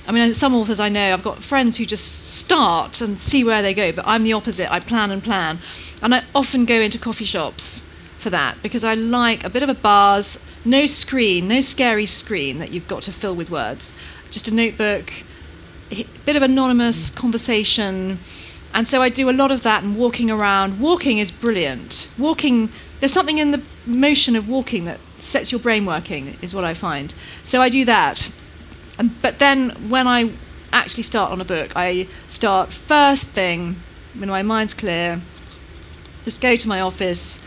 I mean, some authors I know, I've got friends who just start and see where they go, but I'm the opposite. I plan and plan. And I often go into coffee shops for that because I like a bit of a buzz, no screen, no scary screen that you've got to fill with words, just a notebook, a bit of anonymous conversation. And so I do a lot of that and walking around. Walking is brilliant. Walking, there's something in the motion of walking that sets your brain working, is what I find. So I do that. And, but then when I actually start on a book, I start first thing when my mind's clear, just go to my office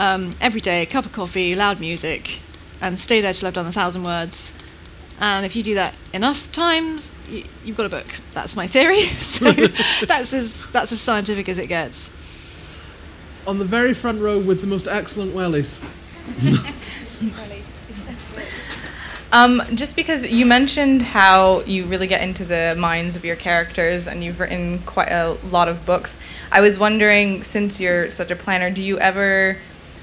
um, every day, a cup of coffee, loud music, and stay there till I've done a thousand words. And if you do that enough times, you, you've got a book. That's my theory. so that's as that's as scientific as it gets. On the very front row with the most excellent wellies. Um, just because you mentioned how you really get into the minds of your characters and you've written quite a lot of books, I was wondering, since you're such a planner, do you ever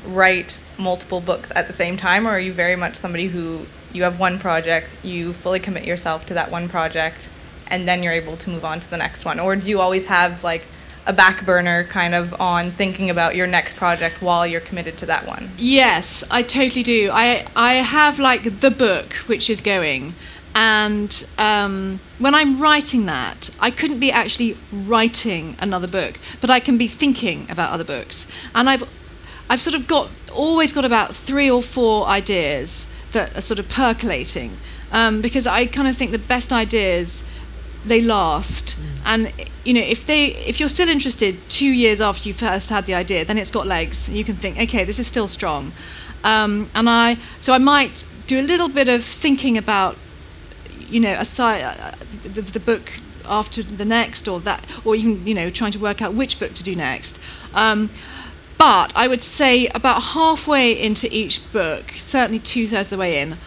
write multiple books at the same time, or are you very much somebody who you have one project, you fully commit yourself to that one project, and then you're able to move on to the next one? Or do you always have like a back burner kind of on thinking about your next project while you're committed to that one? Yes, I totally do. I I have like the book which is going, and um, when I'm writing that, I couldn't be actually writing another book, but I can be thinking about other books, and I've I've sort of got always got about three or four ideas that are sort of percolating, um, because I kind of think the best ideas they last. And you know if they if you're still interested two years after you first had the idea then it's got legs. You can think okay this is still strong. Um, and i so i might do a little bit of thinking about you know aside uh, the, the book after the next or that or even you know trying to work out which book to do next. Um, but I would say about halfway into each book, certainly two thirds of the way in,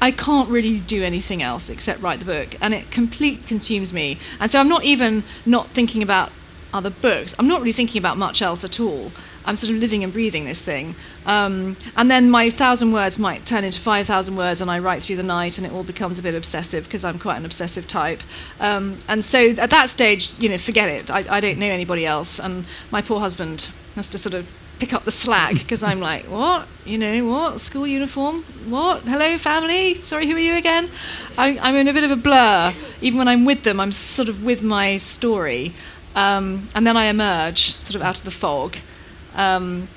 I can't really do anything else except write the book, and it completely consumes me. And so I'm not even not thinking about other books. I'm not really thinking about much else at all. I'm sort of living and breathing this thing. Um, and then my thousand words might turn into 5,000 words, and I write through the night, and it all becomes a bit obsessive because I'm quite an obsessive type. Um, and so at that stage, you know, forget it. I, I don't know anybody else. And my poor husband has to sort of pick up the slack because I'm like, what? You know, what? School uniform? What? Hello, family? Sorry, who are you again? I, I'm in a bit of a blur. Even when I'm with them, I'm sort of with my story. Um, and then I emerge sort of out of the fog. Um,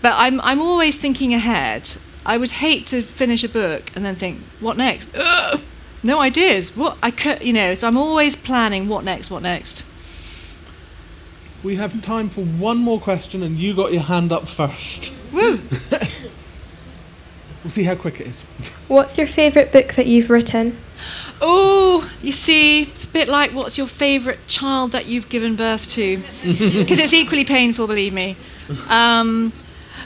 but I'm, I'm always thinking ahead. I would hate to finish a book and then think, what next? Ugh, no ideas. What I could, you know. So I'm always planning what next, what next. We have time for one more question, and you got your hand up first. Woo! we'll see how quick it is. What's your favourite book that you've written? Oh, you see, it's a bit like what's your favourite child that you've given birth to? Because it's equally painful, believe me. Um,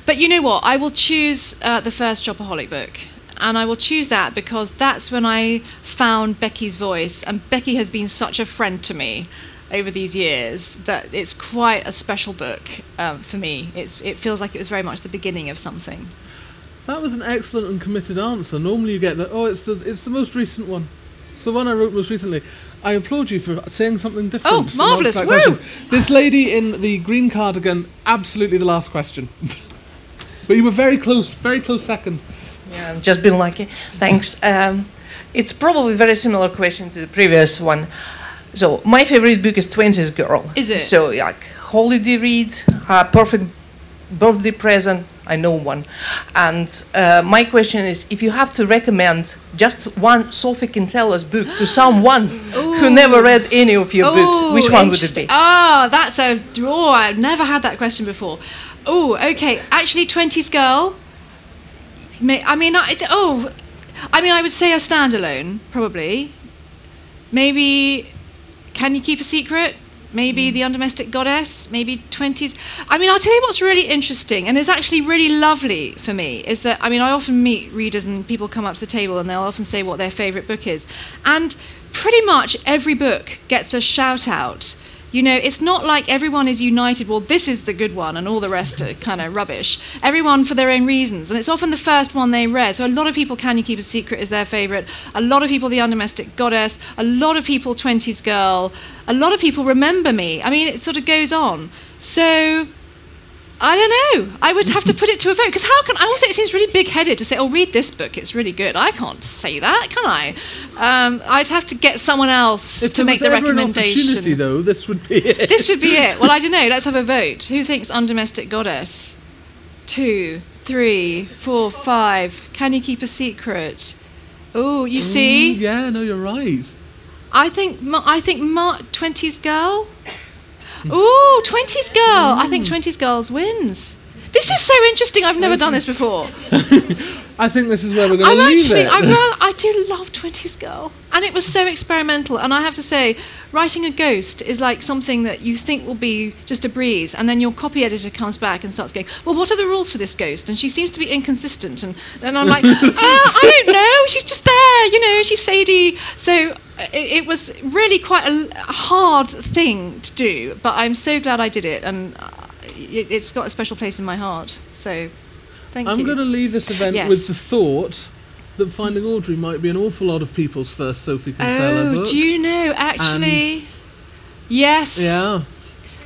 but you know what? I will choose uh, the first Shopaholic book. And I will choose that because that's when I found Becky's voice. And Becky has been such a friend to me over these years that it's quite a special book um, for me. It's, it feels like it was very much the beginning of something. That was an excellent and committed answer. Normally you get that, oh, it's the, it's the most recent one. It's the one I wrote most recently. I applaud you for saying something different. Oh, marvellous, woo! question. This lady in the green cardigan, absolutely the last question. but you were very close, very close second. Yeah, I've just been lucky. Thanks. Um, it's probably a very similar question to the previous one. So my favorite book is Twenties Girl. Is it? So like holiday read, uh, perfect birthday present. I know one. And uh, my question is, if you have to recommend just one Sophie Kinsella's book to someone who never read any of your books, which one would it be? Ah, that's a draw. I've never had that question before. Oh, okay. Actually, 20s Girl. May, I mean, I, oh, I mean, I would say a standalone, probably. Maybe Can You Keep a Secret? Maybe hmm. The Undomestic Goddess? Maybe 20s. I mean, I'll tell you what's really interesting and is actually really lovely for me is that, I mean, I often meet readers and people come up to the table and they'll often say what their favourite book is. And pretty much every book gets a shout out. You know, it's not like everyone is united, well, this is the good one and all the rest are kind of rubbish. Everyone for their own reasons. And it's often the first one they read. So a lot of people, Can You Keep a Secret is their favourite. A lot of people, The Undomestic Goddess. A lot of people, 20s Girl. A lot of people remember me. I mean, it sort of goes on. So. I don't know. I would have to put it to a vote because how can I also it seems really big-headed to say, "Oh, read this book; it's really good." I can't say that, can I? Um, I'd have to get someone else If to make the ever an recommendation. opportunity, though, this would be it. This would be it. Well, I don't know. Let's have a vote. Who thinks Undomestic Goddess? Two, three, four, five. Can you keep a secret? Oh, you see? Mm, yeah, no, you're right. I think I think Mark 20s girl. Ooh, 20s girl. I think 20s girls wins. This is so interesting. I've never done this before. I think this is where we're going to leave actually, it. I, rather, I do love 20s Girl. And it was so experimental. And I have to say, writing a ghost is like something that you think will be just a breeze. And then your copy editor comes back and starts going, Well, what are the rules for this ghost? And she seems to be inconsistent. And then I'm like, uh, I don't know. She's just there. You know, she's Sadie. So uh, it, it was really quite a, hard thing to do. But I'm so glad I did it. And uh, it, it's got a special place in my heart. So thank you. I'm going to leave this event Yes. with the thought that Finding Audrey might be an awful lot of people's first Sophie Kinsella Oh, book. do you know? Actually, yes. Yeah.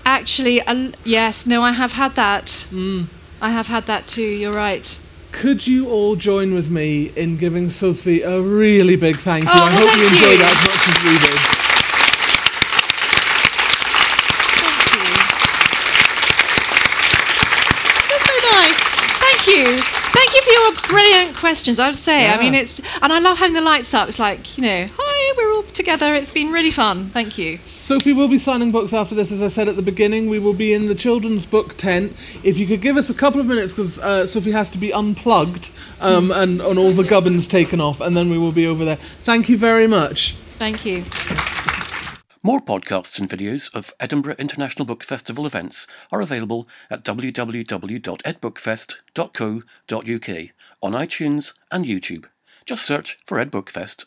Actually, uh, yes. No, I have had that. Mm. I have had that too. You're right. Could you all join with me in giving Sophie a really big thank you? Oh, I well, hope you enjoyed that as much as we did. Thank you. That's so nice. Thank you. Thank you for your brilliant questions. I would say. I mean, it's and I love having the lights up. It's like you know, hi, we're all together. It's been really fun. Thank you. Sophie will be signing books after this, as I said at the beginning. We will be in the children's book tent. If you could give us a couple of minutes, because uh, Sophie has to be unplugged um, and, and all the gubbins taken off, and then we will be over there. Thank you very much. Thank you. More podcasts and videos of Edinburgh International Book Festival events are available at www.edbookfest.co.uk on iTunes and YouTube. Just search for Ed Book Fest.